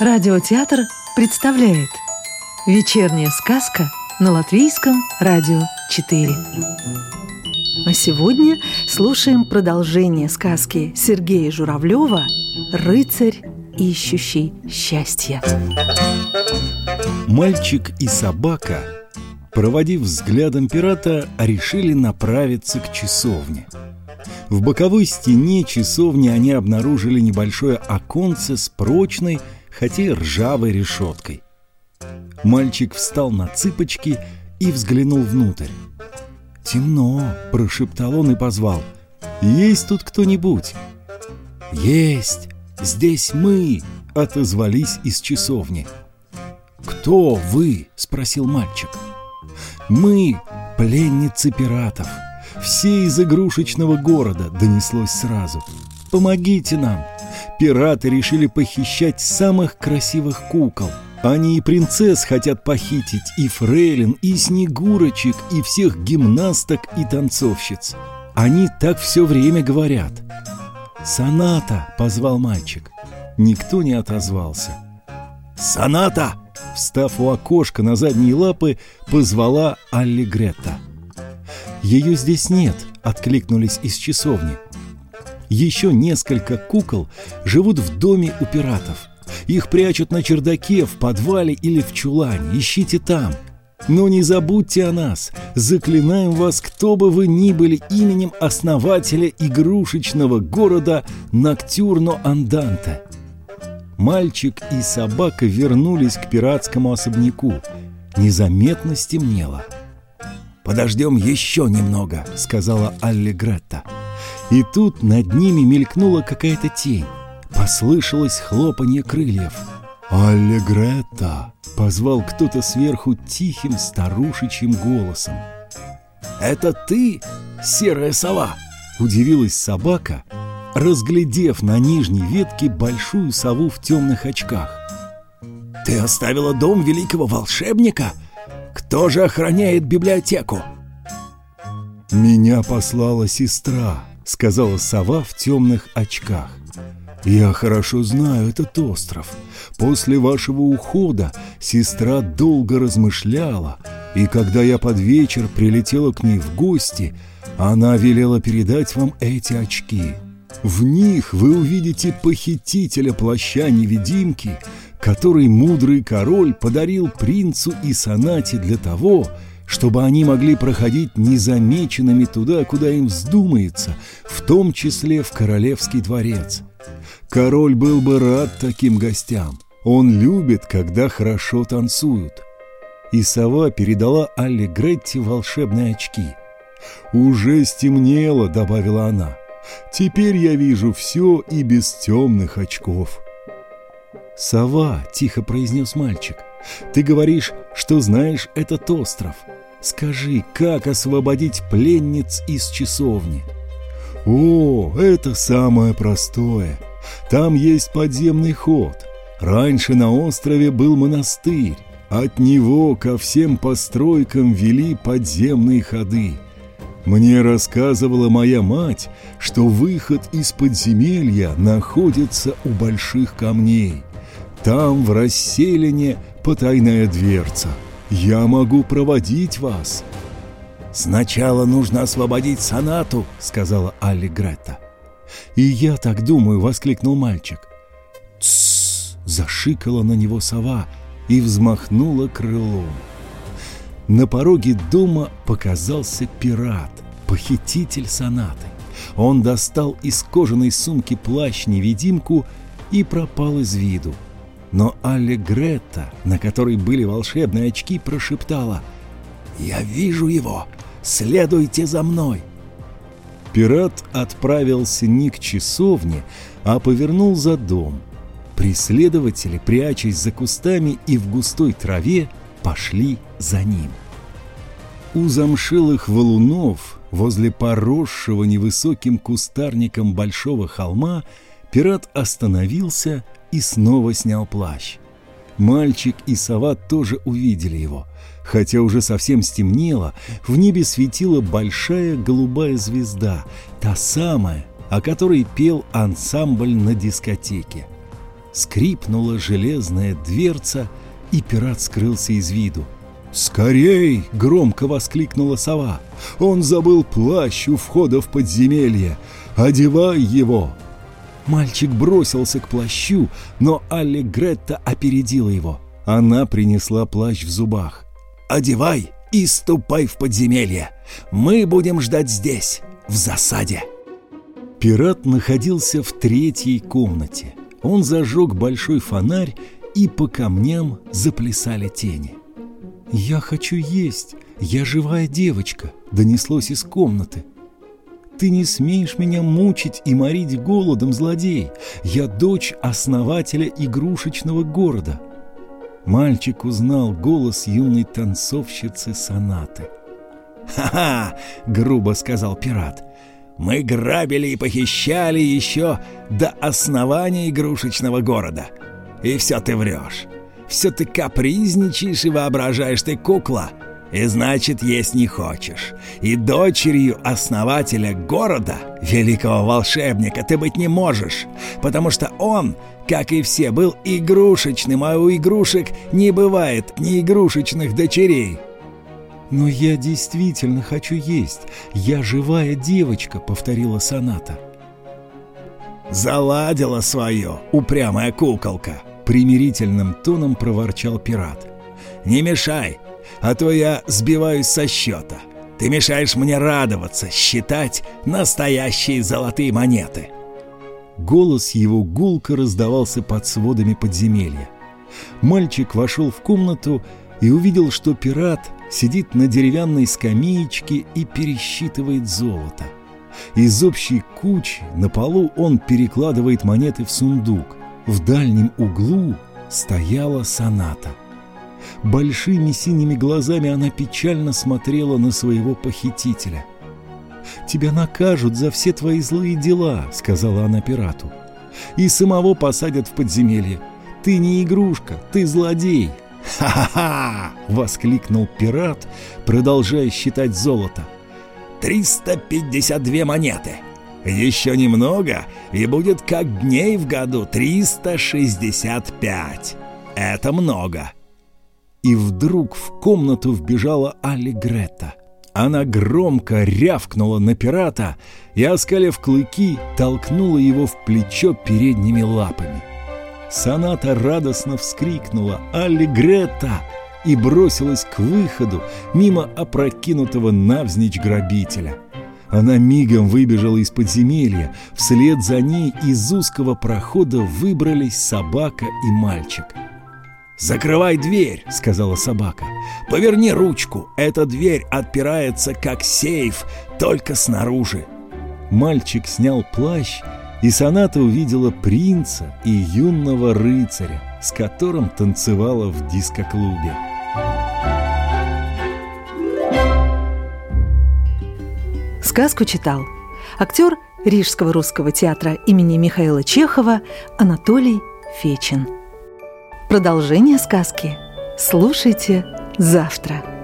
Радиотеатр представляет Вечерняя сказка на Латвийском радио 4 А сегодня слушаем продолжение сказки Сергея Журавлева «Рыцарь, ищущий счастье» Мальчик и собака, проводив взглядом пирата, решили направиться к часовне – в боковой стене часовни они обнаружили небольшое оконце с прочной, хотя и ржавой решеткой. Мальчик встал на цыпочки и взглянул внутрь. «Темно», — прошептал он и позвал. «Есть тут кто-нибудь?» «Есть! Здесь мы!» — отозвались из часовни. «Кто вы?» — спросил мальчик. «Мы — пленницы пиратов», все из игрушечного города донеслось сразу. «Помогите нам!» Пираты решили похищать самых красивых кукол. Они и принцесс хотят похитить, и фрейлин, и снегурочек, и всех гимнасток и танцовщиц. Они так все время говорят. «Соната!» — позвал мальчик. Никто не отозвался. «Соната!» — встав у окошка на задние лапы, позвала Алли Гретта. «Ее здесь нет», — откликнулись из часовни. Еще несколько кукол живут в доме у пиратов. Их прячут на чердаке, в подвале или в чулане. Ищите там. Но не забудьте о нас. Заклинаем вас, кто бы вы ни были, именем основателя игрушечного города Ноктюрно-Анданте. Мальчик и собака вернулись к пиратскому особняку. Незаметно стемнело. — «Подождем еще немного», — сказала Алли Гретта. И тут над ними мелькнула какая-то тень. Послышалось хлопанье крыльев. «Алли Гретта!» — позвал кто-то сверху тихим старушечьим голосом. «Это ты, серая сова?» — удивилась собака, разглядев на нижней ветке большую сову в темных очках. «Ты оставила дом великого волшебника?» Кто же охраняет библиотеку?» «Меня послала сестра», — сказала сова в темных очках. «Я хорошо знаю этот остров. После вашего ухода сестра долго размышляла, и когда я под вечер прилетела к ней в гости, она велела передать вам эти очки. В них вы увидите похитителя плаща-невидимки, который мудрый король подарил принцу и сонате для того, чтобы они могли проходить незамеченными туда, куда им вздумается, в том числе в королевский дворец. Король был бы рад таким гостям. Он любит, когда хорошо танцуют. И сова передала Алле Гретти волшебные очки. «Уже стемнело», — добавила она. «Теперь я вижу все и без темных очков». «Сова», — тихо произнес мальчик, — «ты говоришь, что знаешь этот остров. Скажи, как освободить пленниц из часовни?» «О, это самое простое. Там есть подземный ход. Раньше на острове был монастырь. От него ко всем постройкам вели подземные ходы. Мне рассказывала моя мать, что выход из подземелья находится у больших камней. Там в расселине потайная дверца. Я могу проводить вас. Сначала нужно освободить сонату, сказала Алли Гретта. И я так думаю, воскликнул мальчик. Тссс, зашикала на него сова и взмахнула крылом. На пороге дома показался пират, похититель сонаты. Он достал из кожаной сумки плащ-невидимку и пропал из виду. Но Алле Гретта, на которой были волшебные очки, прошептала «Я вижу его! Следуйте за мной!» Пират отправился не к часовне, а повернул за дом. Преследователи, прячась за кустами и в густой траве, пошли за ним. У замшилых валунов, возле поросшего невысоким кустарником большого холма, пират остановился и снова снял плащ. Мальчик и сова тоже увидели его. Хотя уже совсем стемнело, в небе светила большая голубая звезда, та самая, о которой пел ансамбль на дискотеке. скрипнула железная дверца, и пират скрылся из виду. «Скорей!» — громко воскликнула сова. «Он забыл плащ у входа в подземелье! Одевай его!» Мальчик бросился к плащу, но Алли Гретта опередила его. Она принесла плащ в зубах. «Одевай и ступай в подземелье! Мы будем ждать здесь, в засаде!» Пират находился в третьей комнате. Он зажег большой фонарь, и по камням заплясали тени. «Я хочу есть! Я живая девочка!» — донеслось из комнаты. «Ты не смеешь меня мучить и морить голодом, злодей! Я дочь основателя игрушечного города!» Мальчик узнал голос юной танцовщицы сонаты. «Ха-ха!» — грубо сказал пират. Мы грабили и похищали еще до основания игрушечного города. И все ты врешь. Все ты капризничаешь и воображаешь ты кукла. И значит, есть не хочешь. И дочерью основателя города, великого волшебника, ты быть не можешь, потому что он, как и все, был игрушечным, а у игрушек не бывает ни игрушечных дочерей. «Но я действительно хочу есть. Я живая девочка», — повторила Соната. «Заладила свое, упрямая куколка!» — примирительным тоном проворчал пират. «Не мешай, а то я сбиваюсь со счета. Ты мешаешь мне радоваться, считать настоящие золотые монеты». Голос его гулко раздавался под сводами подземелья. Мальчик вошел в комнату и увидел, что пират сидит на деревянной скамеечке и пересчитывает золото. Из общей кучи на полу он перекладывает монеты в сундук. В дальнем углу стояла соната. Большими синими глазами она печально смотрела на своего похитителя. «Тебя накажут за все твои злые дела», — сказала она пирату. «И самого посадят в подземелье. Ты не игрушка, ты злодей, «Ха-ха-ха!» — воскликнул пират, продолжая считать золото. «Триста пятьдесят две монеты! Еще немного, и будет как дней в году триста шестьдесят пять! Это много!» И вдруг в комнату вбежала Али Грета. Она громко рявкнула на пирата и, оскалив клыки, толкнула его в плечо передними лапами. Соната радостно вскрикнула «Аллегрета!» и бросилась к выходу мимо опрокинутого навзничь грабителя. Она мигом выбежала из подземелья, вслед за ней из узкого прохода выбрались собака и мальчик. «Закрывай дверь», — сказала собака. «Поверни ручку, эта дверь отпирается как сейф, только снаружи». Мальчик снял плащ и Соната увидела принца и юного рыцаря, с которым танцевала в дискоклубе. Сказку читал актер Рижского русского театра имени Михаила Чехова Анатолий Фечин. Продолжение сказки слушайте завтра.